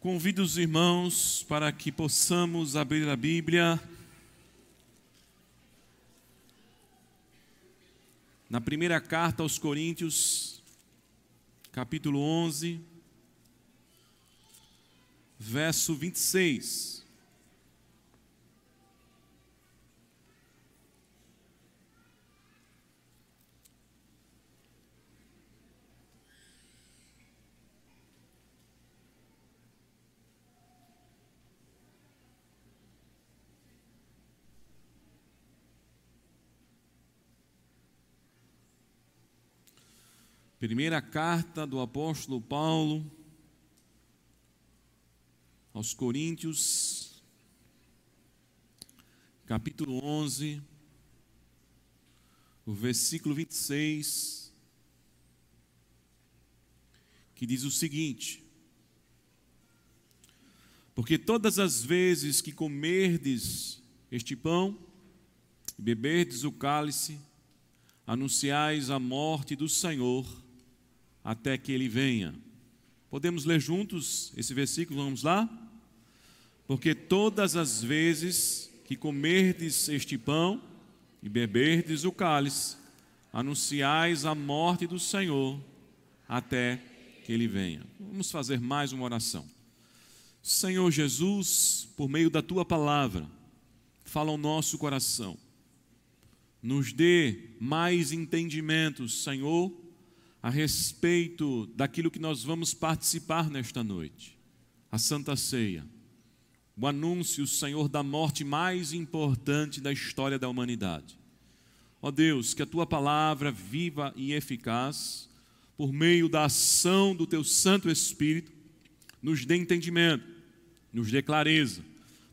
Convido os irmãos para que possamos abrir a Bíblia na primeira carta aos Coríntios, capítulo 11, verso 26. Primeira carta do apóstolo Paulo aos Coríntios, capítulo 11, o versículo 26, que diz o seguinte: Porque todas as vezes que comerdes este pão e beberdes o cálice, anunciais a morte do Senhor até que ele venha. Podemos ler juntos esse versículo? Vamos lá? Porque todas as vezes que comerdes este pão e beberdes o cálice, anunciais a morte do Senhor até que ele venha. Vamos fazer mais uma oração. Senhor Jesus, por meio da tua palavra, fala ao nosso coração. Nos dê mais entendimento, Senhor, a respeito daquilo que nós vamos participar nesta noite, a Santa Ceia, o anúncio, Senhor, da morte mais importante da história da humanidade. Ó Deus, que a tua palavra viva e eficaz, por meio da ação do teu Santo Espírito, nos dê entendimento, nos dê clareza,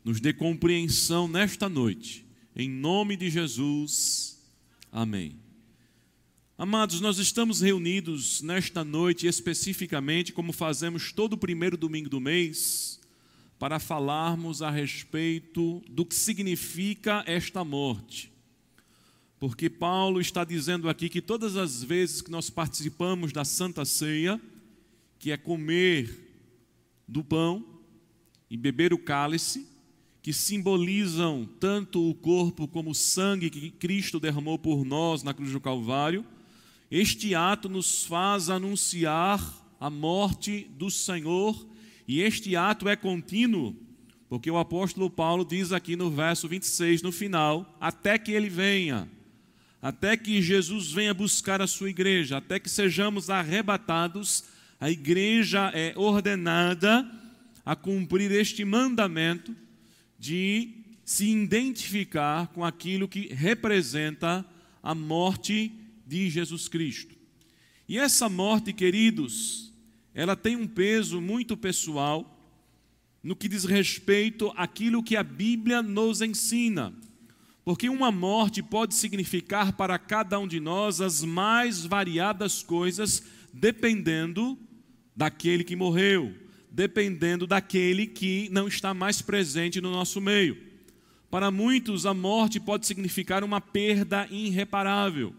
nos dê compreensão nesta noite. Em nome de Jesus. Amém. Amados, nós estamos reunidos nesta noite especificamente, como fazemos todo primeiro domingo do mês, para falarmos a respeito do que significa esta morte. Porque Paulo está dizendo aqui que todas as vezes que nós participamos da Santa Ceia, que é comer do pão e beber o cálice, que simbolizam tanto o corpo como o sangue que Cristo derramou por nós na cruz do Calvário, este ato nos faz anunciar a morte do Senhor, e este ato é contínuo, porque o apóstolo Paulo diz aqui no verso 26, no final, até que ele venha, até que Jesus venha buscar a sua igreja, até que sejamos arrebatados, a igreja é ordenada a cumprir este mandamento de se identificar com aquilo que representa a morte de Jesus Cristo. E essa morte, queridos, ela tem um peso muito pessoal no que diz respeito àquilo que a Bíblia nos ensina. Porque uma morte pode significar para cada um de nós as mais variadas coisas, dependendo daquele que morreu, dependendo daquele que não está mais presente no nosso meio. Para muitos, a morte pode significar uma perda irreparável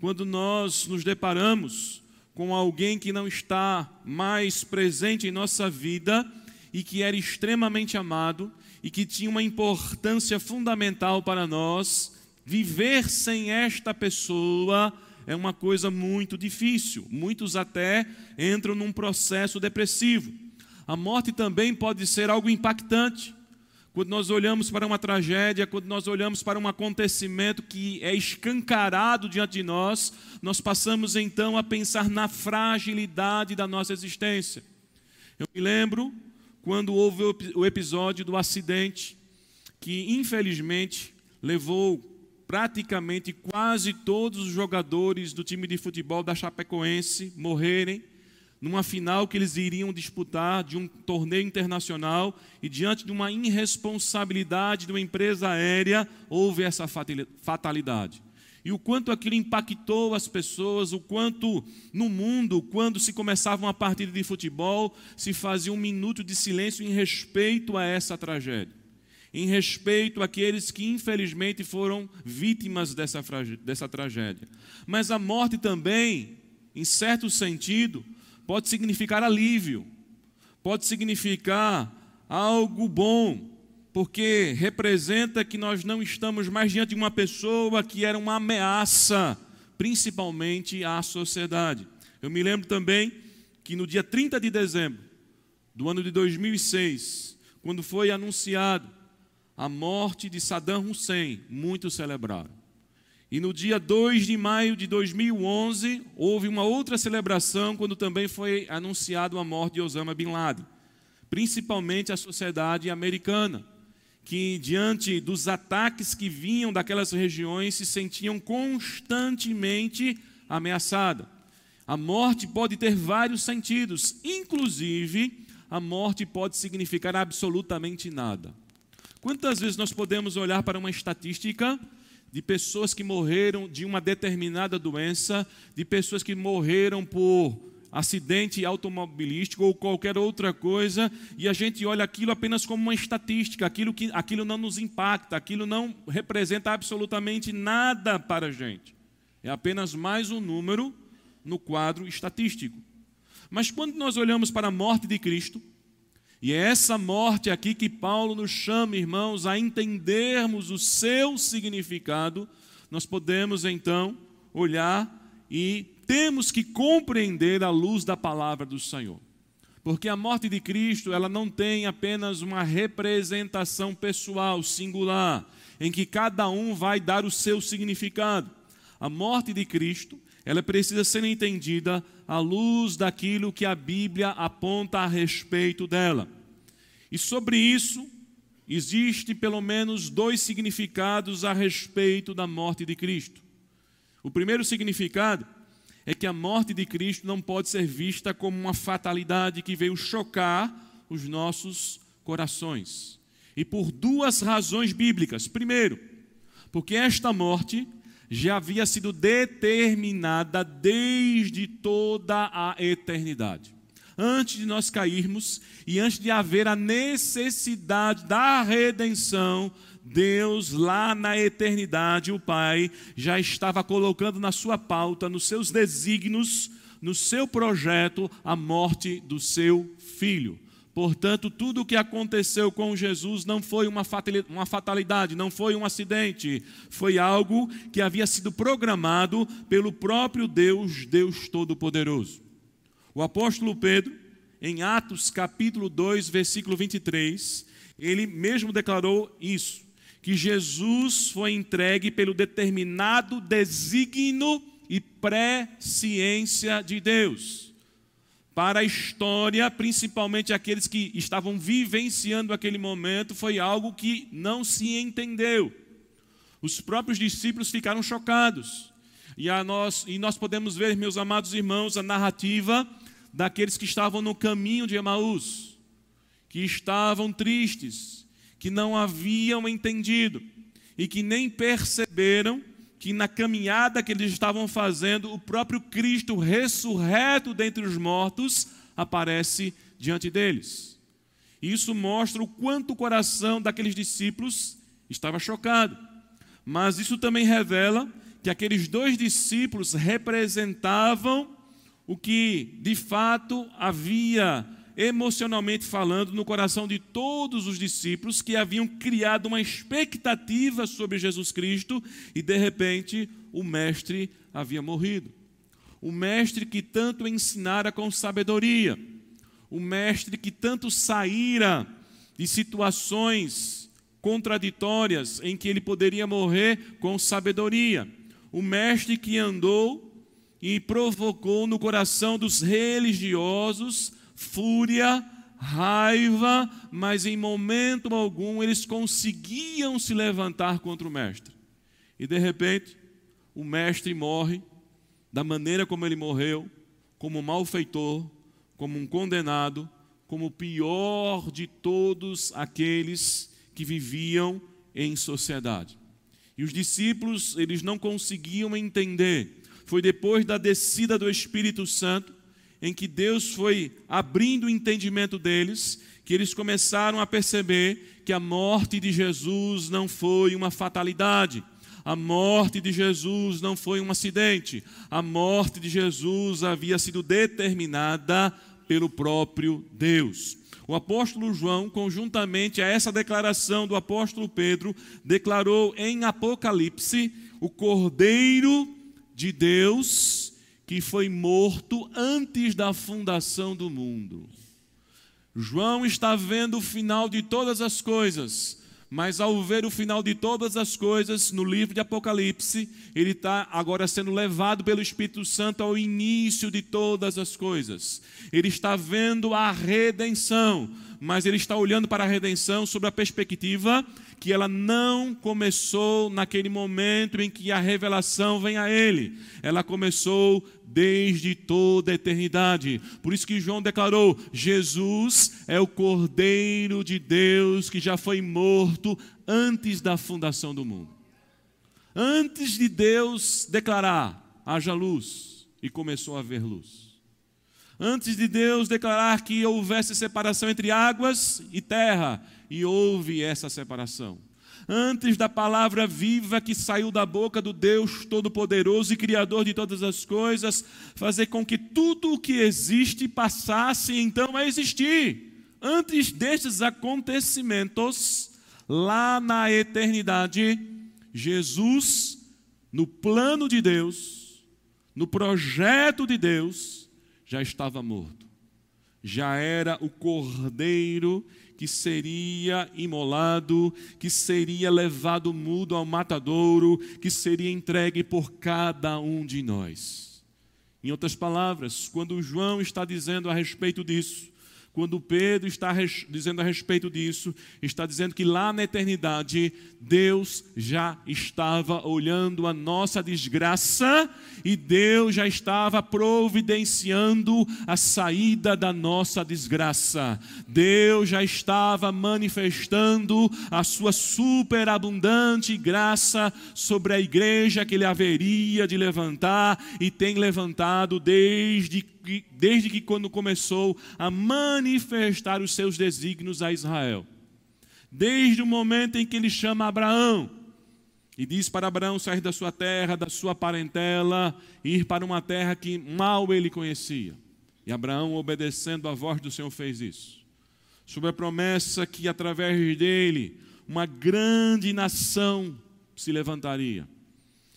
quando nós nos deparamos com alguém que não está mais presente em nossa vida e que era extremamente amado e que tinha uma importância fundamental para nós, viver sem esta pessoa é uma coisa muito difícil. Muitos até entram num processo depressivo. A morte também pode ser algo impactante quando nós olhamos para uma tragédia, quando nós olhamos para um acontecimento que é escancarado diante de nós, nós passamos então a pensar na fragilidade da nossa existência. Eu me lembro quando houve o episódio do acidente que infelizmente levou praticamente quase todos os jogadores do time de futebol da Chapecoense morrerem numa final que eles iriam disputar de um torneio internacional e diante de uma irresponsabilidade de uma empresa aérea, houve essa fatalidade. E o quanto aquilo impactou as pessoas, o quanto no mundo, quando se começava uma partida de futebol, se fazia um minuto de silêncio em respeito a essa tragédia. Em respeito àqueles que infelizmente foram vítimas dessa, dessa tragédia. Mas a morte também, em certo sentido, pode significar alívio, pode significar algo bom, porque representa que nós não estamos mais diante de uma pessoa que era uma ameaça, principalmente à sociedade. Eu me lembro também que no dia 30 de dezembro do ano de 2006, quando foi anunciado a morte de Saddam Hussein, muitos celebraram. E no dia 2 de maio de 2011, houve uma outra celebração, quando também foi anunciado a morte de Osama Bin Laden. Principalmente a sociedade americana, que diante dos ataques que vinham daquelas regiões se sentiam constantemente ameaçada. A morte pode ter vários sentidos, inclusive a morte pode significar absolutamente nada. Quantas vezes nós podemos olhar para uma estatística de pessoas que morreram de uma determinada doença, de pessoas que morreram por acidente automobilístico ou qualquer outra coisa, e a gente olha aquilo apenas como uma estatística, aquilo, que, aquilo não nos impacta, aquilo não representa absolutamente nada para a gente. É apenas mais um número no quadro estatístico. Mas quando nós olhamos para a morte de Cristo, e é essa morte aqui que Paulo nos chama, irmãos, a entendermos o seu significado, nós podemos então olhar e temos que compreender a luz da palavra do Senhor. Porque a morte de Cristo, ela não tem apenas uma representação pessoal, singular, em que cada um vai dar o seu significado. A morte de Cristo, ela precisa ser entendida à luz daquilo que a Bíblia aponta a respeito dela. E sobre isso, existe pelo menos dois significados a respeito da morte de Cristo. O primeiro significado é que a morte de Cristo não pode ser vista como uma fatalidade que veio chocar os nossos corações. E por duas razões bíblicas. Primeiro, porque esta morte já havia sido determinada desde toda a eternidade. Antes de nós cairmos e antes de haver a necessidade da redenção, Deus, lá na eternidade, o Pai, já estava colocando na sua pauta, nos seus desígnios, no seu projeto, a morte do seu filho. Portanto, tudo o que aconteceu com Jesus não foi uma fatalidade, não foi um acidente, foi algo que havia sido programado pelo próprio Deus, Deus Todo-Poderoso. O apóstolo Pedro, em Atos capítulo 2, versículo 23, ele mesmo declarou isso, que Jesus foi entregue pelo determinado desígnio e presciência de Deus para a história, principalmente aqueles que estavam vivenciando aquele momento, foi algo que não se entendeu. Os próprios discípulos ficaram chocados. E, nós, e nós podemos ver, meus amados irmãos, a narrativa daqueles que estavam no caminho de Emaús, que estavam tristes, que não haviam entendido e que nem perceberam que na caminhada que eles estavam fazendo, o próprio Cristo ressurreto dentre os mortos aparece diante deles. Isso mostra o quanto o coração daqueles discípulos estava chocado. Mas isso também revela que aqueles dois discípulos representavam o que de fato havia emocionalmente falando, no coração de todos os discípulos que haviam criado uma expectativa sobre Jesus Cristo e de repente o Mestre havia morrido. O Mestre que tanto ensinara com sabedoria, o Mestre que tanto saíra de situações contraditórias em que ele poderia morrer com sabedoria, o Mestre que andou e provocou no coração dos religiosos fúria, raiva, mas em momento algum eles conseguiam se levantar contra o mestre. E de repente, o mestre morre da maneira como ele morreu, como um malfeitor, como um condenado, como o pior de todos aqueles que viviam em sociedade. E os discípulos, eles não conseguiam entender. Foi depois da descida do Espírito Santo em que Deus foi abrindo o entendimento deles, que eles começaram a perceber que a morte de Jesus não foi uma fatalidade. A morte de Jesus não foi um acidente. A morte de Jesus havia sido determinada pelo próprio Deus. O apóstolo João, conjuntamente a essa declaração do apóstolo Pedro, declarou em Apocalipse o Cordeiro de Deus que foi morto antes da fundação do mundo. João está vendo o final de todas as coisas, mas ao ver o final de todas as coisas no livro de Apocalipse, ele está agora sendo levado pelo Espírito Santo ao início de todas as coisas. Ele está vendo a redenção, mas ele está olhando para a redenção sob a perspectiva que ela não começou naquele momento em que a revelação vem a ele. Ela começou desde toda a eternidade. Por isso que João declarou: Jesus é o Cordeiro de Deus que já foi morto antes da fundação do mundo. Antes de Deus declarar: haja luz, e começou a haver luz. Antes de Deus declarar que houvesse separação entre águas e terra, e houve essa separação. Antes da palavra viva que saiu da boca do Deus Todo-Poderoso e Criador de todas as coisas, fazer com que tudo o que existe passasse então a existir. Antes destes acontecimentos, lá na eternidade, Jesus, no plano de Deus, no projeto de Deus, já estava morto. Já era o cordeiro que seria imolado, que seria levado mudo ao matadouro, que seria entregue por cada um de nós. Em outras palavras, quando João está dizendo a respeito disso, quando Pedro está dizendo a respeito disso, está dizendo que lá na eternidade, Deus já estava olhando a nossa desgraça e Deus já estava providenciando a saída da nossa desgraça. Deus já estava manifestando a sua superabundante graça sobre a igreja que ele haveria de levantar e tem levantado desde que, desde que quando começou a manifestar os seus desígnios a Israel. Desde o momento em que ele chama Abraão e diz para Abraão sair da sua terra, da sua parentela, ir para uma terra que mal ele conhecia. E Abraão, obedecendo a voz do Senhor, fez isso. Sob a promessa que através dele uma grande nação se levantaria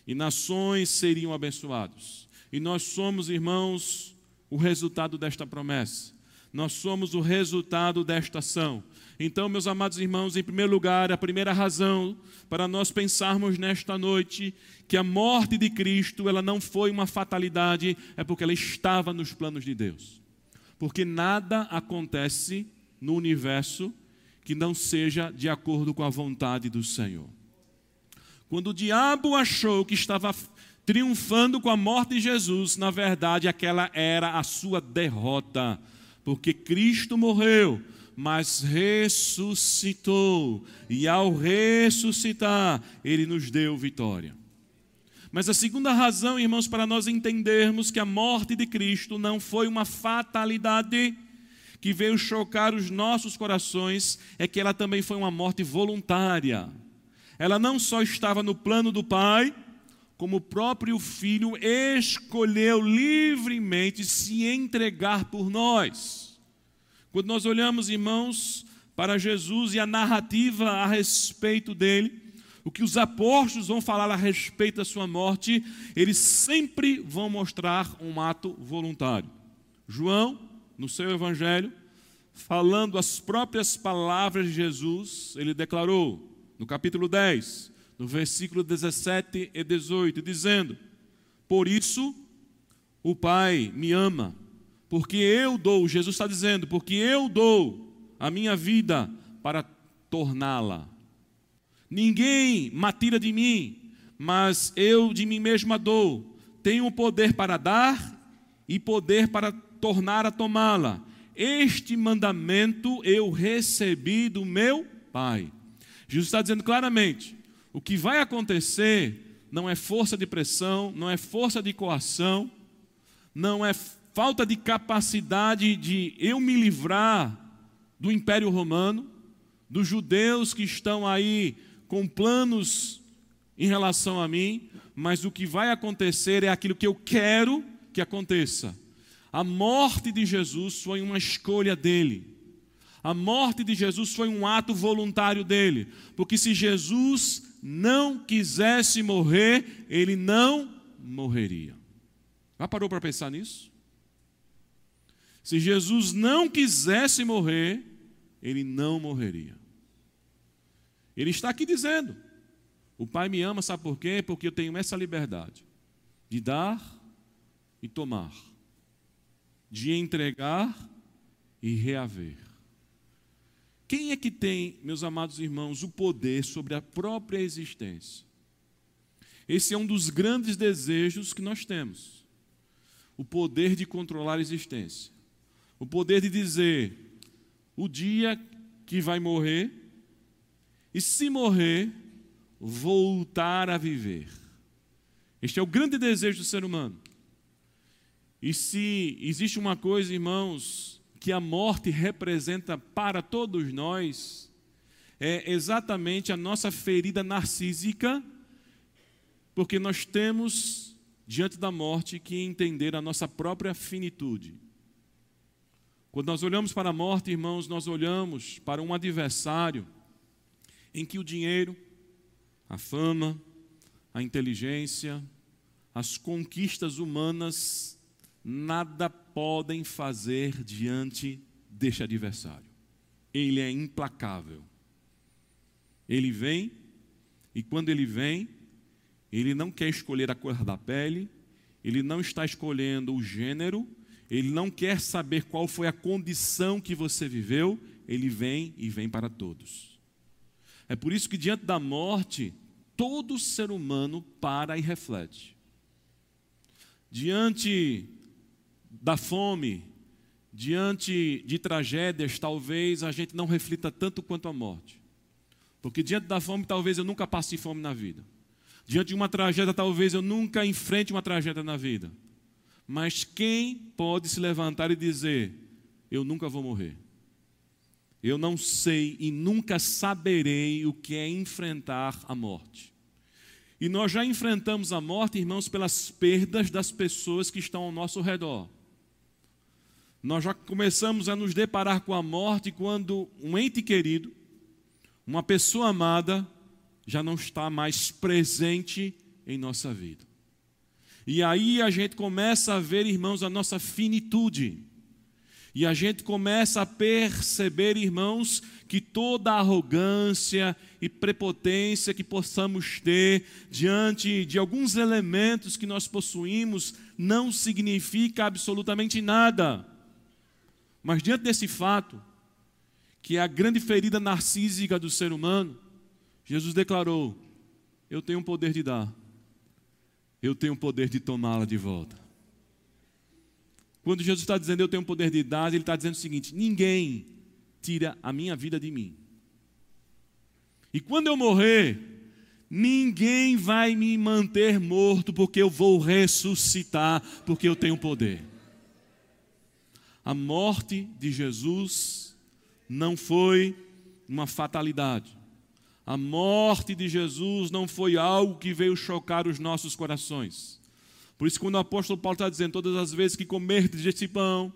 e nações seriam abençoados. E nós somos, irmãos, o resultado desta promessa. Nós somos o resultado desta ação. Então, meus amados irmãos, em primeiro lugar, a primeira razão para nós pensarmos nesta noite que a morte de Cristo, ela não foi uma fatalidade, é porque ela estava nos planos de Deus. Porque nada acontece no universo que não seja de acordo com a vontade do Senhor. Quando o diabo achou que estava triunfando com a morte de Jesus, na verdade, aquela era a sua derrota, porque Cristo morreu, mas ressuscitou, e ao ressuscitar, ele nos deu vitória. Mas a segunda razão, irmãos, para nós entendermos que a morte de Cristo não foi uma fatalidade que veio chocar os nossos corações, é que ela também foi uma morte voluntária. Ela não só estava no plano do Pai, como o próprio Filho escolheu livremente se entregar por nós. Quando nós olhamos, irmãos, para Jesus e a narrativa a respeito dele, o que os apóstolos vão falar a respeito da sua morte, eles sempre vão mostrar um ato voluntário. João, no seu evangelho, falando as próprias palavras de Jesus, ele declarou, no capítulo 10, no versículo 17 e 18, dizendo: Por isso o Pai me ama, porque eu dou, Jesus está dizendo, porque eu dou a minha vida para torná-la. Ninguém matira de mim, mas eu de mim mesma dou. Tenho poder para dar e poder para tornar a tomá-la. Este mandamento eu recebi do meu Pai. Jesus está dizendo claramente: o que vai acontecer não é força de pressão, não é força de coação, não é falta de capacidade de eu me livrar do Império Romano, dos judeus que estão aí com planos em relação a mim, mas o que vai acontecer é aquilo que eu quero que aconteça. A morte de Jesus foi uma escolha dele. A morte de Jesus foi um ato voluntário dele, porque se Jesus não quisesse morrer, ele não morreria. Já parou para pensar nisso? Se Jesus não quisesse morrer, ele não morreria. Ele está aqui dizendo: O Pai me ama, sabe por quê? Porque eu tenho essa liberdade de dar e tomar, de entregar e reaver. Quem é que tem, meus amados irmãos, o poder sobre a própria existência? Esse é um dos grandes desejos que nós temos. O poder de controlar a existência. O poder de dizer o dia que vai morrer e, se morrer, voltar a viver. Este é o grande desejo do ser humano. E se existe uma coisa, irmãos, que a morte representa para todos nós, é exatamente a nossa ferida narcísica, porque nós temos, diante da morte, que entender a nossa própria finitude. Quando nós olhamos para a morte, irmãos, nós olhamos para um adversário em que o dinheiro, a fama, a inteligência, as conquistas humanas nada podem fazer diante deste adversário. Ele é implacável. Ele vem, e quando ele vem, ele não quer escolher a cor da pele, ele não está escolhendo o gênero, ele não quer saber qual foi a condição que você viveu, ele vem e vem para todos. É por isso que, diante da morte, todo ser humano para e reflete. Diante da fome, diante de tragédias, talvez a gente não reflita tanto quanto a morte. Porque diante da fome, talvez eu nunca passe fome na vida. Diante de uma tragédia, talvez eu nunca enfrente uma tragédia na vida. Mas quem pode se levantar e dizer: Eu nunca vou morrer? Eu não sei e nunca saberei o que é enfrentar a morte. E nós já enfrentamos a morte, irmãos, pelas perdas das pessoas que estão ao nosso redor. Nós já começamos a nos deparar com a morte quando um ente querido, uma pessoa amada, já não está mais presente em nossa vida. E aí a gente começa a ver, irmãos, a nossa finitude. E a gente começa a perceber, irmãos, que toda arrogância e prepotência que possamos ter diante de alguns elementos que nós possuímos não significa absolutamente nada. Mas diante desse fato, que é a grande ferida narcísica do ser humano, Jesus declarou: Eu tenho o poder de dar eu tenho o poder de tomá-la de volta. Quando Jesus está dizendo eu tenho o poder de dar, ele está dizendo o seguinte: ninguém tira a minha vida de mim. E quando eu morrer, ninguém vai me manter morto, porque eu vou ressuscitar, porque eu tenho poder. A morte de Jesus não foi uma fatalidade. A morte de Jesus não foi algo que veio chocar os nossos corações. Por isso, quando o apóstolo Paulo está dizendo: todas as vezes que comerdes desse pão,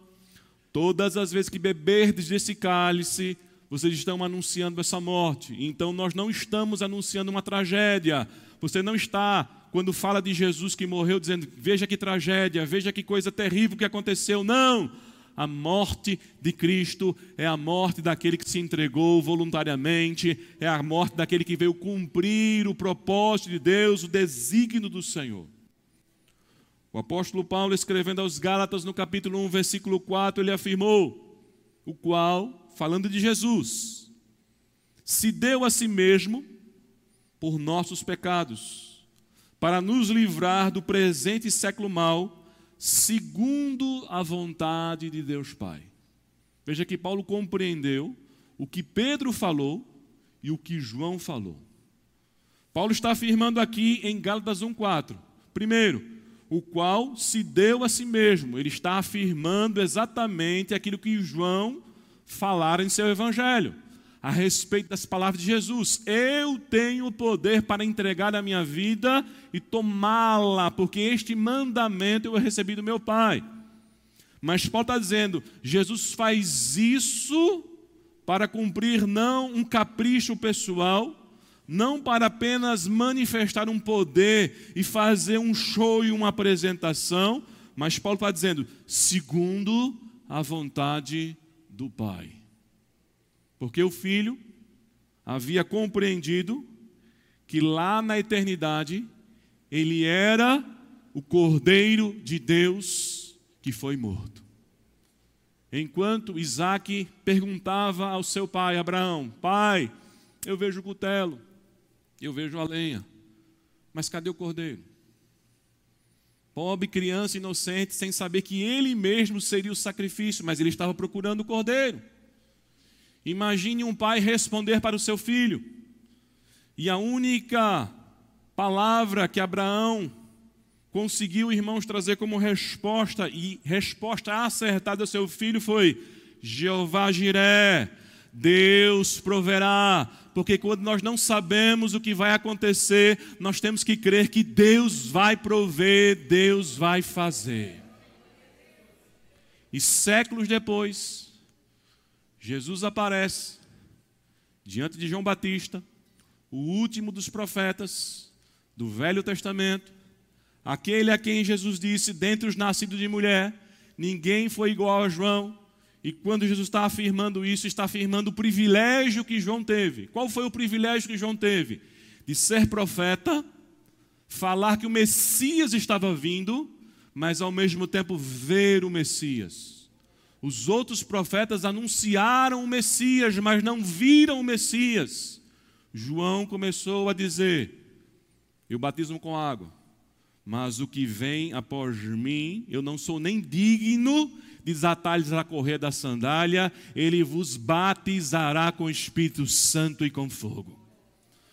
todas as vezes que beberdes desse cálice, vocês estão anunciando essa morte. Então, nós não estamos anunciando uma tragédia. Você não está, quando fala de Jesus que morreu, dizendo: veja que tragédia, veja que coisa terrível que aconteceu. Não! A morte de Cristo é a morte daquele que se entregou voluntariamente, é a morte daquele que veio cumprir o propósito de Deus, o desígnio do Senhor. O apóstolo Paulo, escrevendo aos Gálatas no capítulo 1, versículo 4, ele afirmou: o qual, falando de Jesus, se deu a si mesmo por nossos pecados, para nos livrar do presente século mal segundo a vontade de Deus Pai. Veja que Paulo compreendeu o que Pedro falou e o que João falou. Paulo está afirmando aqui em Gálatas 1:4. Primeiro, o qual se deu a si mesmo. Ele está afirmando exatamente aquilo que João falara em seu evangelho a respeito das palavras de Jesus. Eu tenho poder para entregar a minha vida e tomá-la, porque este mandamento eu recebi do meu Pai. Mas Paulo está dizendo: Jesus faz isso para cumprir não um capricho pessoal, não para apenas manifestar um poder e fazer um show e uma apresentação, mas Paulo está dizendo, segundo a vontade do Pai. Porque o Filho havia compreendido que lá na eternidade ele era o Cordeiro de Deus que foi morto. Enquanto Isaac perguntava ao seu pai Abraão: Pai, eu vejo o cutelo, eu vejo a lenha, mas cadê o cordeiro? Pobre criança inocente, sem saber que ele mesmo seria o sacrifício, mas ele estava procurando o cordeiro. Imagine um pai responder para o seu filho, e a única palavra que Abraão conseguiu, irmãos, trazer como resposta, e resposta acertada ao seu filho foi: Jeová Jiré, Deus proverá, porque quando nós não sabemos o que vai acontecer, nós temos que crer que Deus vai prover, Deus vai fazer. E séculos depois, Jesus aparece diante de João Batista, o último dos profetas do Velho Testamento, aquele a quem Jesus disse: dentre os nascidos de mulher, ninguém foi igual a João, e quando Jesus está afirmando isso, está afirmando o privilégio que João teve. Qual foi o privilégio que João teve? De ser profeta, falar que o Messias estava vindo, mas ao mesmo tempo ver o Messias. Os outros profetas anunciaram o Messias, mas não viram o Messias. João começou a dizer: Eu batismo com água, mas o que vem após mim, eu não sou nem digno desatar-lhes a correr da sandália, ele vos batizará com o Espírito Santo e com fogo.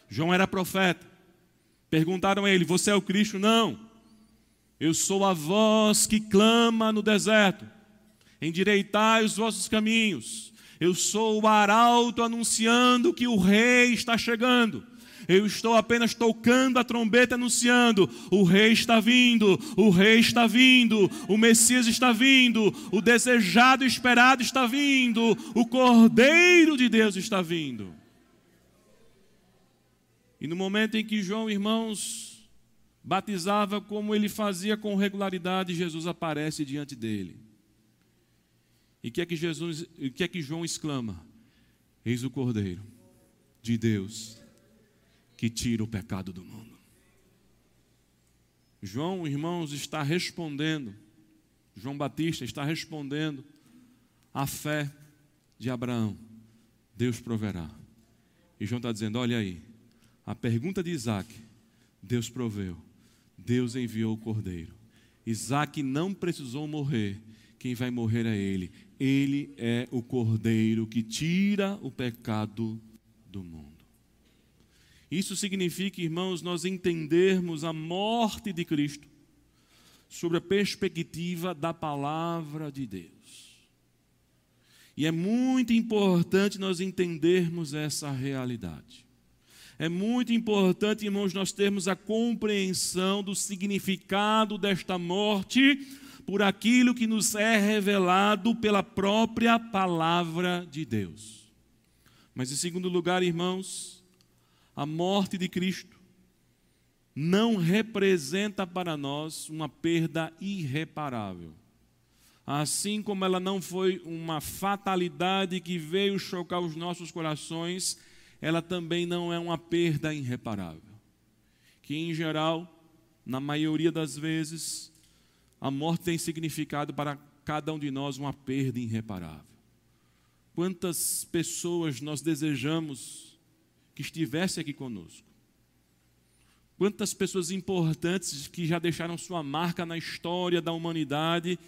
João era profeta. Perguntaram a ele: Você é o Cristo? Não. Eu sou a voz que clama no deserto. Endireitai os vossos caminhos. Eu sou o arauto anunciando que o rei está chegando. Eu estou apenas tocando a trombeta, anunciando: o Rei está vindo, o Rei está vindo, o Messias está vindo, o desejado e esperado está vindo, o Cordeiro de Deus está vindo. E no momento em que João, irmãos, batizava como ele fazia com regularidade, Jesus aparece diante dele. E que é que Jesus, que é que João exclama? Eis o Cordeiro de Deus que tira o pecado do mundo. João, irmãos, está respondendo, João Batista está respondendo à fé de Abraão: Deus proverá. E João está dizendo: olha aí, a pergunta de Isaac, Deus proveu, Deus enviou o cordeiro. Isaac não precisou morrer, quem vai morrer é ele. Ele é o cordeiro que tira o pecado do mundo. Isso significa, irmãos, nós entendermos a morte de Cristo sobre a perspectiva da palavra de Deus. E é muito importante nós entendermos essa realidade. É muito importante, irmãos, nós termos a compreensão do significado desta morte por aquilo que nos é revelado pela própria palavra de Deus. Mas, em segundo lugar, irmãos, a morte de Cristo não representa para nós uma perda irreparável. Assim como ela não foi uma fatalidade que veio chocar os nossos corações, ela também não é uma perda irreparável. Que em geral, na maioria das vezes, a morte tem significado para cada um de nós uma perda irreparável. Quantas pessoas nós desejamos que estivesse aqui conosco. Quantas pessoas importantes que já deixaram sua marca na história da humanidade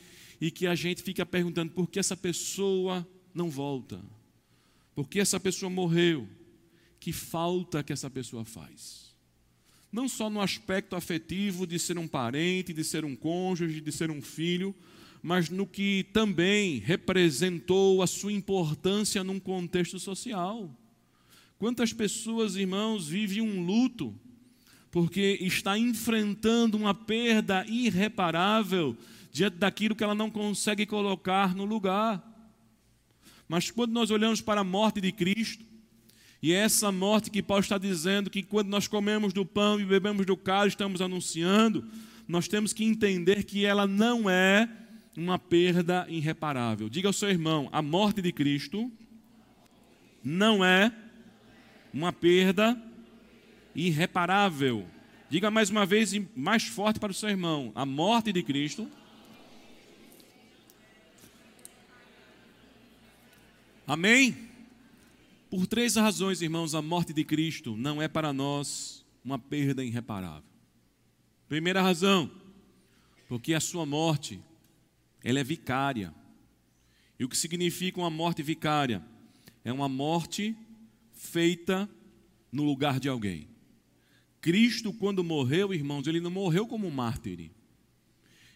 e que a gente fica perguntando por que essa pessoa não volta? Por que essa pessoa morreu? Que falta que essa pessoa faz? Não só no aspecto afetivo de ser um parente, de ser um cônjuge, de ser um filho, mas no que também representou a sua importância num contexto social. Quantas pessoas, irmãos, vivem um luto porque está enfrentando uma perda irreparável diante daquilo que ela não consegue colocar no lugar. Mas quando nós olhamos para a morte de Cristo, e é essa morte que Paulo está dizendo que quando nós comemos do pão e bebemos do cálice, estamos anunciando, nós temos que entender que ela não é uma perda irreparável. Diga ao seu irmão: a morte de Cristo não é uma perda irreparável. Diga mais uma vez e mais forte para o seu irmão: a morte de Cristo Amém? Por três razões, irmãos, a morte de Cristo não é para nós uma perda irreparável. Primeira razão, porque a sua morte, ela é vicária. E o que significa uma morte vicária? É uma morte feita no lugar de alguém. Cristo, quando morreu, irmãos, ele não morreu como um mártir.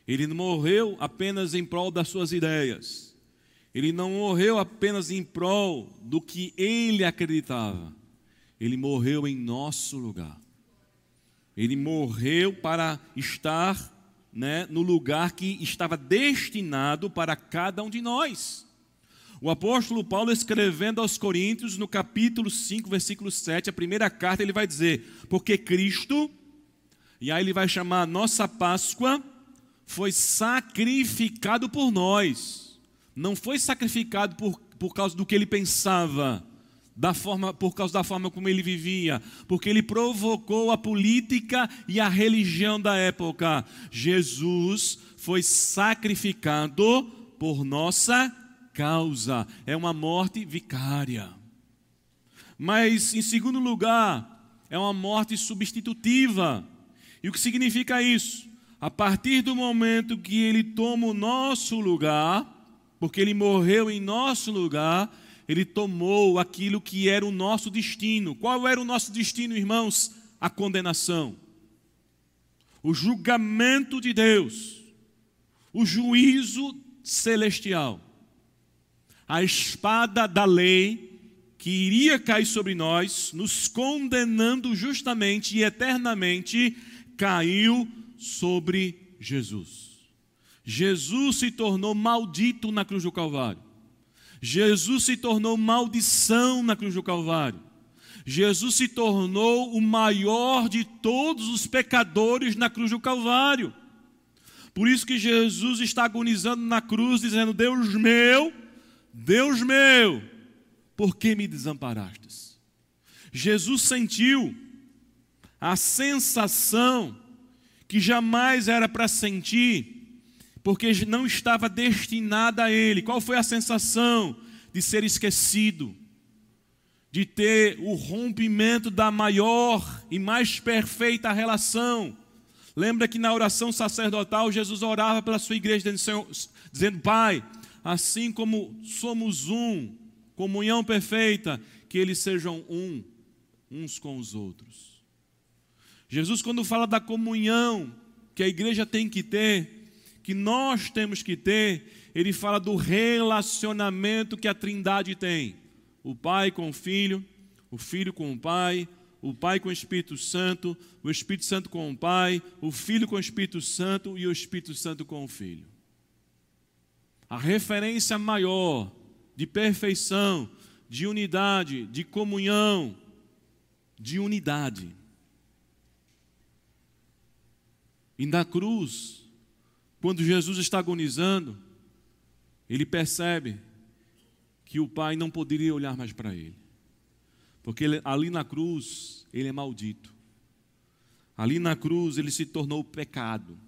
Ele não morreu apenas em prol das suas ideias. Ele não morreu apenas em prol do que ele acreditava, ele morreu em nosso lugar. Ele morreu para estar né, no lugar que estava destinado para cada um de nós. O apóstolo Paulo, escrevendo aos Coríntios, no capítulo 5, versículo 7, a primeira carta, ele vai dizer: Porque Cristo, e aí ele vai chamar a nossa Páscoa, foi sacrificado por nós não foi sacrificado por, por causa do que ele pensava, da forma, por causa da forma como ele vivia, porque ele provocou a política e a religião da época. Jesus foi sacrificado por nossa causa. É uma morte vicária. Mas, em segundo lugar, é uma morte substitutiva. E o que significa isso? A partir do momento que ele toma o nosso lugar, porque ele morreu em nosso lugar, ele tomou aquilo que era o nosso destino. Qual era o nosso destino, irmãos? A condenação, o julgamento de Deus, o juízo celestial, a espada da lei que iria cair sobre nós, nos condenando justamente e eternamente, caiu sobre Jesus. Jesus se tornou maldito na cruz do Calvário. Jesus se tornou maldição na cruz do Calvário. Jesus se tornou o maior de todos os pecadores na cruz do Calvário. Por isso que Jesus está agonizando na cruz, dizendo: Deus meu, Deus meu, por que me desamparastes? Jesus sentiu a sensação que jamais era para sentir porque não estava destinada a ele. Qual foi a sensação de ser esquecido? De ter o rompimento da maior e mais perfeita relação. Lembra que na oração sacerdotal Jesus orava pela sua igreja, dizendo, Pai, assim como somos um, comunhão perfeita, que eles sejam um, uns com os outros. Jesus, quando fala da comunhão que a igreja tem que ter, que nós temos que ter, ele fala do relacionamento que a Trindade tem: o Pai com o Filho, o Filho com o Pai, o Pai com o Espírito Santo, o Espírito Santo com o Pai, o Filho com o Espírito Santo e o Espírito Santo com o Filho. A referência maior de perfeição, de unidade, de comunhão, de unidade. E na cruz, quando Jesus está agonizando, ele percebe que o pai não poderia olhar mais para ele. Porque ele, ali na cruz, ele é maldito. Ali na cruz, ele se tornou pecado.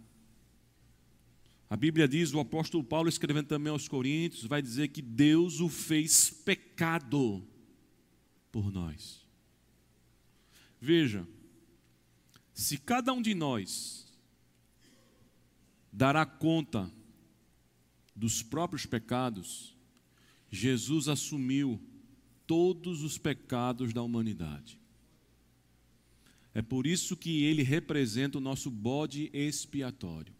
A Bíblia diz, o apóstolo Paulo, escrevendo também aos Coríntios, vai dizer que Deus o fez pecado por nós. Veja, se cada um de nós dará conta dos próprios pecados, Jesus assumiu todos os pecados da humanidade. É por isso que ele representa o nosso bode expiatório.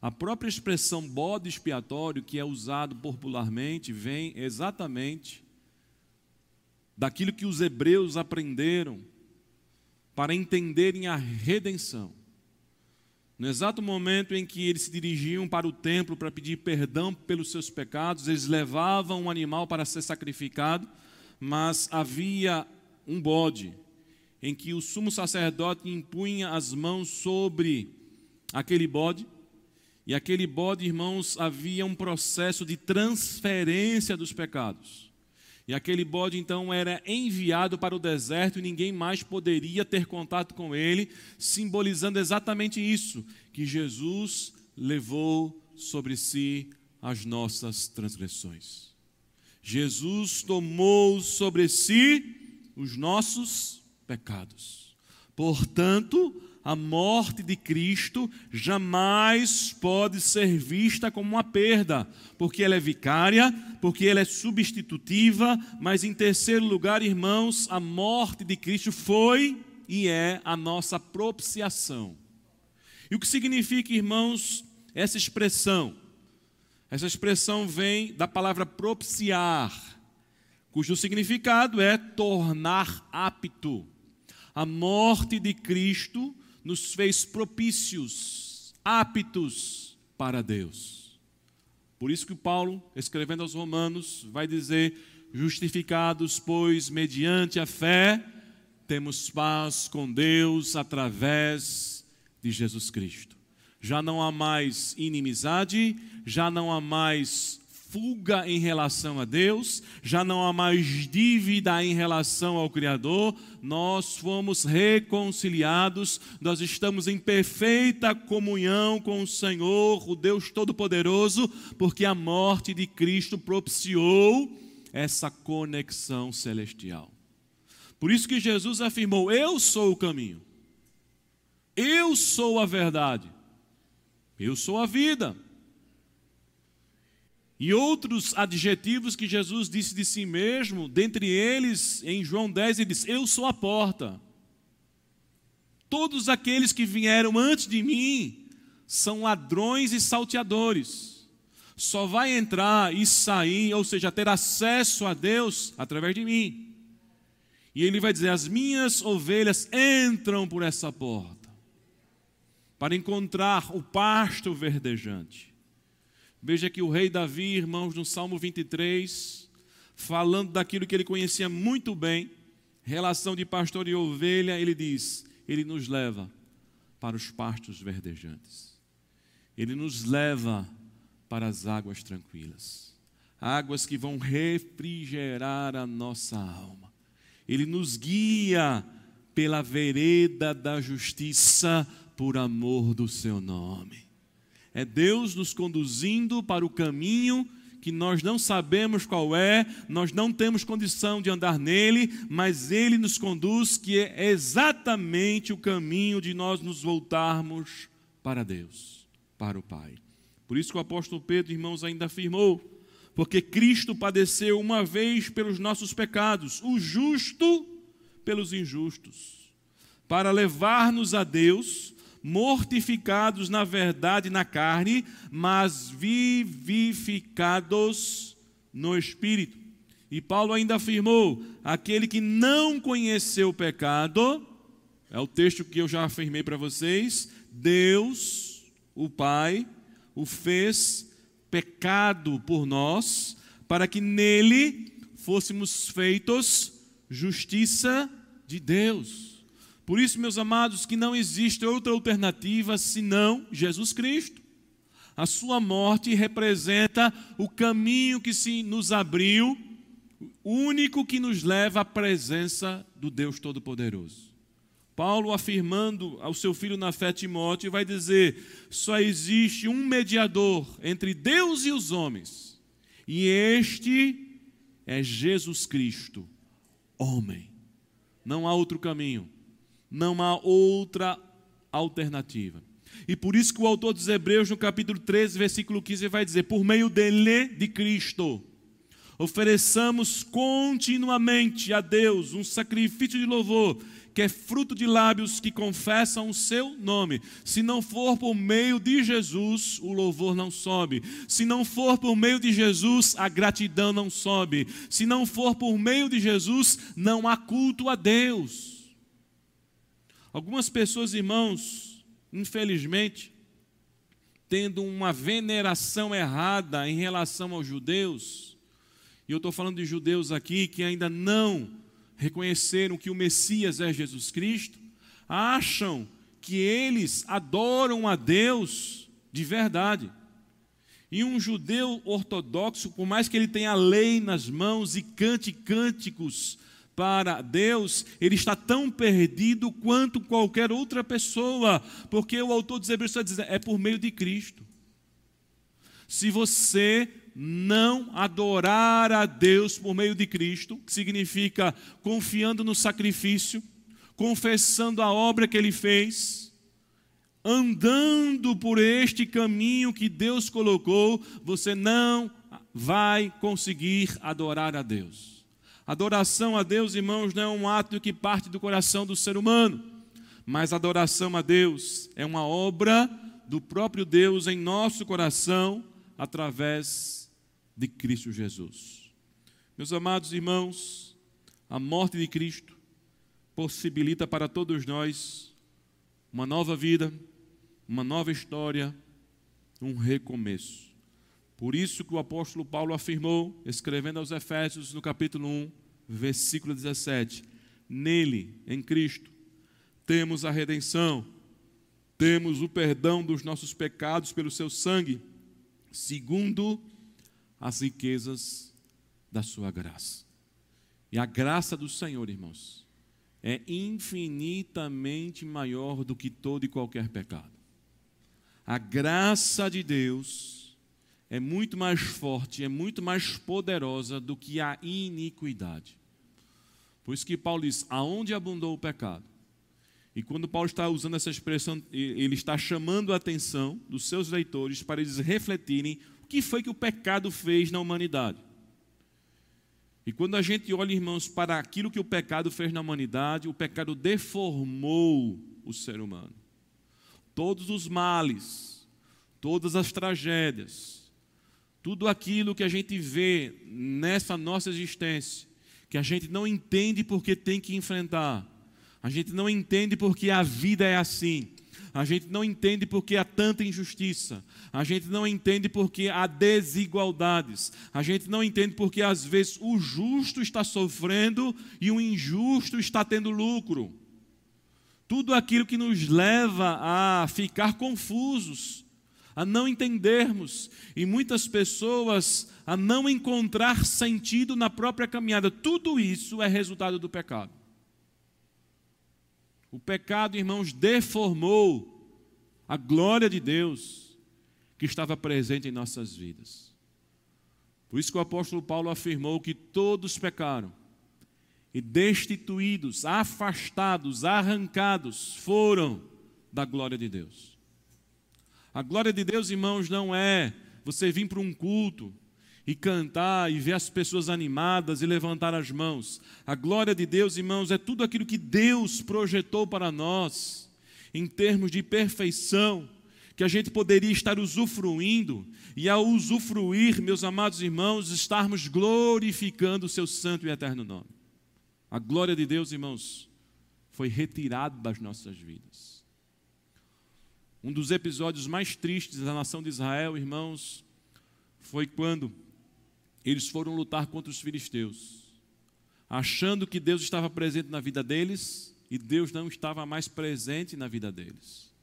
A própria expressão bode expiatório, que é usado popularmente, vem exatamente daquilo que os hebreus aprenderam para entenderem a redenção. No exato momento em que eles se dirigiam para o templo para pedir perdão pelos seus pecados, eles levavam um animal para ser sacrificado, mas havia um bode em que o sumo sacerdote impunha as mãos sobre aquele bode, e aquele bode, irmãos, havia um processo de transferência dos pecados. E aquele bode então era enviado para o deserto e ninguém mais poderia ter contato com ele, simbolizando exatamente isso, que Jesus levou sobre si as nossas transgressões. Jesus tomou sobre si os nossos pecados. Portanto, a morte de Cristo jamais pode ser vista como uma perda, porque ela é vicária, porque ela é substitutiva, mas em terceiro lugar, irmãos, a morte de Cristo foi e é a nossa propiciação. E o que significa, irmãos, essa expressão? Essa expressão vem da palavra propiciar, cujo significado é tornar apto. A morte de Cristo nos fez propícios, aptos para Deus. Por isso que Paulo, escrevendo aos Romanos, vai dizer: justificados, pois, mediante a fé, temos paz com Deus através de Jesus Cristo. Já não há mais inimizade, já não há mais fuga em relação a Deus, já não há mais dívida em relação ao Criador, nós fomos reconciliados, nós estamos em perfeita comunhão com o Senhor, o Deus Todo-Poderoso, porque a morte de Cristo propiciou essa conexão celestial. Por isso que Jesus afirmou: Eu sou o caminho, eu sou a verdade, eu sou a vida. E outros adjetivos que Jesus disse de si mesmo, dentre eles, em João 10, ele diz: Eu sou a porta. Todos aqueles que vieram antes de mim são ladrões e salteadores. Só vai entrar e sair, ou seja, ter acesso a Deus através de mim. E ele vai dizer: As minhas ovelhas entram por essa porta para encontrar o pasto verdejante. Veja que o rei Davi, irmãos, no Salmo 23, falando daquilo que ele conhecia muito bem, relação de pastor e ovelha, ele diz: Ele nos leva para os pastos verdejantes, ele nos leva para as águas tranquilas, águas que vão refrigerar a nossa alma. Ele nos guia pela vereda da justiça por amor do seu nome. É Deus nos conduzindo para o caminho que nós não sabemos qual é, nós não temos condição de andar nele, mas ele nos conduz, que é exatamente o caminho de nós nos voltarmos para Deus, para o Pai. Por isso que o apóstolo Pedro, irmãos, ainda afirmou: porque Cristo padeceu uma vez pelos nossos pecados, o justo pelos injustos, para levar-nos a Deus mortificados na verdade na carne, mas vivificados no espírito. E Paulo ainda afirmou: aquele que não conheceu o pecado, é o texto que eu já afirmei para vocês, Deus, o Pai, o fez pecado por nós, para que nele fôssemos feitos justiça de Deus. Por isso, meus amados, que não existe outra alternativa senão Jesus Cristo. A sua morte representa o caminho que se nos abriu, único que nos leva à presença do Deus Todo-Poderoso. Paulo, afirmando ao seu filho na fé Timóteo, vai dizer: só existe um mediador entre Deus e os homens, e este é Jesus Cristo, homem. Não há outro caminho não há outra alternativa. E por isso que o autor dos Hebreus, no capítulo 13, versículo 15, vai dizer: Por meio dele, de Cristo, ofereçamos continuamente a Deus um sacrifício de louvor, que é fruto de lábios que confessam o seu nome. Se não for por meio de Jesus, o louvor não sobe. Se não for por meio de Jesus, a gratidão não sobe. Se não for por meio de Jesus, não há culto a Deus. Algumas pessoas, irmãos, infelizmente, tendo uma veneração errada em relação aos judeus, e eu estou falando de judeus aqui que ainda não reconheceram que o Messias é Jesus Cristo, acham que eles adoram a Deus de verdade. E um judeu ortodoxo, por mais que ele tenha a lei nas mãos e cante cânticos para Deus, ele está tão perdido quanto qualquer outra pessoa, porque o autor dos Hebreus está dizendo, é por meio de Cristo. Se você não adorar a Deus por meio de Cristo, que significa confiando no sacrifício, confessando a obra que ele fez, andando por este caminho que Deus colocou, você não vai conseguir adorar a Deus. Adoração a Deus, irmãos, não é um ato que parte do coração do ser humano, mas adoração a Deus é uma obra do próprio Deus em nosso coração através de Cristo Jesus. Meus amados irmãos, a morte de Cristo possibilita para todos nós uma nova vida, uma nova história, um recomeço. Por isso que o apóstolo Paulo afirmou, escrevendo aos Efésios no capítulo 1, versículo 17: Nele, em Cristo, temos a redenção, temos o perdão dos nossos pecados pelo seu sangue, segundo as riquezas da sua graça. E a graça do Senhor, irmãos, é infinitamente maior do que todo e qualquer pecado. A graça de Deus é muito mais forte, é muito mais poderosa do que a iniquidade. Por isso que Paulo diz: aonde abundou o pecado? E quando Paulo está usando essa expressão, ele está chamando a atenção dos seus leitores para eles refletirem o que foi que o pecado fez na humanidade. E quando a gente olha, irmãos, para aquilo que o pecado fez na humanidade, o pecado deformou o ser humano. Todos os males, todas as tragédias, tudo aquilo que a gente vê nessa nossa existência, que a gente não entende porque tem que enfrentar, a gente não entende porque a vida é assim, a gente não entende porque há tanta injustiça, a gente não entende porque há desigualdades, a gente não entende porque às vezes o justo está sofrendo e o injusto está tendo lucro. Tudo aquilo que nos leva a ficar confusos, a não entendermos e muitas pessoas a não encontrar sentido na própria caminhada. Tudo isso é resultado do pecado. O pecado, irmãos, deformou a glória de Deus que estava presente em nossas vidas. Por isso que o apóstolo Paulo afirmou que todos pecaram e destituídos, afastados, arrancados foram da glória de Deus. A glória de Deus, irmãos, não é você vir para um culto e cantar e ver as pessoas animadas e levantar as mãos. A glória de Deus, irmãos, é tudo aquilo que Deus projetou para nós em termos de perfeição, que a gente poderia estar usufruindo, e ao usufruir, meus amados irmãos, estarmos glorificando o seu santo e eterno nome. A glória de Deus, irmãos, foi retirada das nossas vidas. Um dos episódios mais tristes da nação de Israel, irmãos, foi quando eles foram lutar contra os filisteus, achando que Deus estava presente na vida deles e Deus não estava mais presente na vida deles.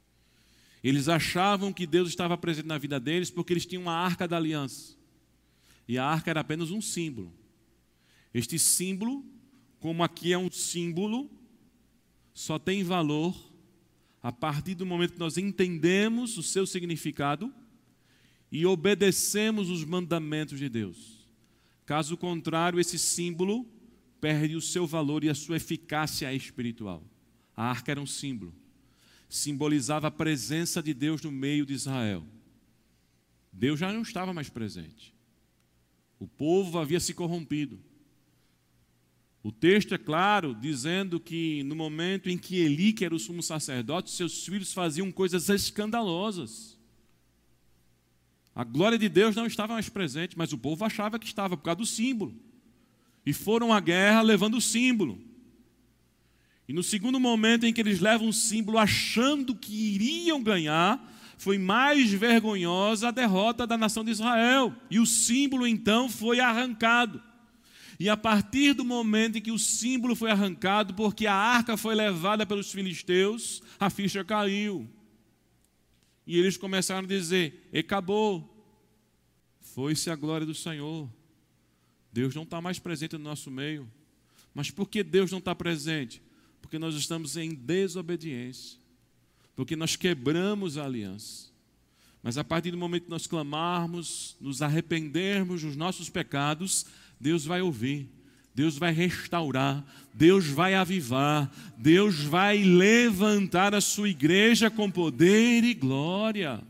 Eles achavam que Deus estava presente na vida deles porque eles tinham uma arca da aliança. E a arca era apenas um símbolo. Este símbolo, como aqui é um símbolo, só tem valor a partir do momento que nós entendemos o seu significado e obedecemos os mandamentos de Deus. Caso contrário, esse símbolo perde o seu valor e a sua eficácia espiritual. A arca era um símbolo, simbolizava a presença de Deus no meio de Israel. Deus já não estava mais presente. O povo havia se corrompido. O texto é claro, dizendo que no momento em que Eli, que era o sumo sacerdote, seus filhos faziam coisas escandalosas. A glória de Deus não estava mais presente, mas o povo achava que estava por causa do símbolo. E foram à guerra levando o símbolo. E no segundo momento em que eles levam o símbolo achando que iriam ganhar, foi mais vergonhosa a derrota da nação de Israel. E o símbolo então foi arrancado. E a partir do momento em que o símbolo foi arrancado, porque a arca foi levada pelos filisteus, a ficha caiu. E eles começaram a dizer: acabou, foi-se a glória do Senhor. Deus não está mais presente no nosso meio. Mas por que Deus não está presente? Porque nós estamos em desobediência. Porque nós quebramos a aliança. Mas a partir do momento que nós clamarmos, nos arrependermos dos nossos pecados, Deus vai ouvir, Deus vai restaurar, Deus vai avivar, Deus vai levantar a sua igreja com poder e glória.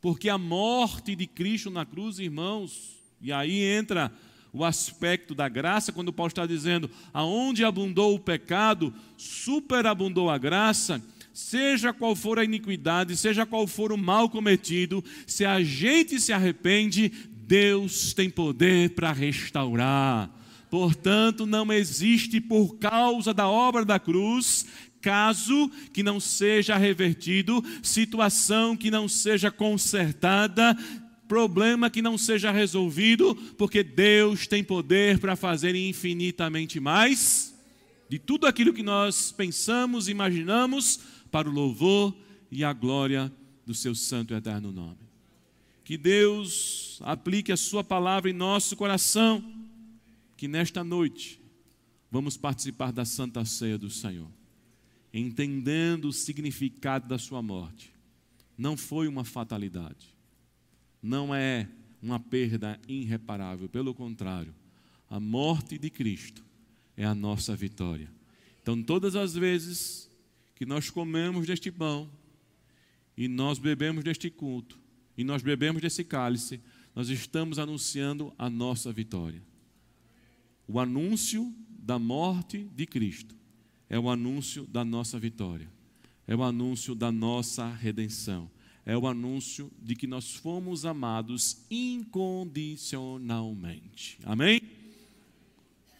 Porque a morte de Cristo na cruz, irmãos, e aí entra o aspecto da graça, quando Paulo está dizendo: aonde abundou o pecado, superabundou a graça. Seja qual for a iniquidade, seja qual for o mal cometido, se a gente se arrepende, Deus tem poder para restaurar. Portanto, não existe por causa da obra da cruz caso que não seja revertido, situação que não seja consertada, problema que não seja resolvido, porque Deus tem poder para fazer infinitamente mais de tudo aquilo que nós pensamos, imaginamos, para o louvor e a glória do seu santo e eterno nome. Que Aplique a sua palavra em nosso coração, que nesta noite vamos participar da santa ceia do Senhor entendendo o significado da sua morte. Não foi uma fatalidade. Não é uma perda irreparável. Pelo contrário, a morte de Cristo é a nossa vitória. Então, todas as vezes que nós comemos deste pão e nós bebemos deste culto e nós bebemos desse cálice, nós estamos anunciando a nossa vitória. O anúncio da morte de Cristo é o anúncio da nossa vitória, é o anúncio da nossa redenção, é o anúncio de que nós fomos amados incondicionalmente. Amém?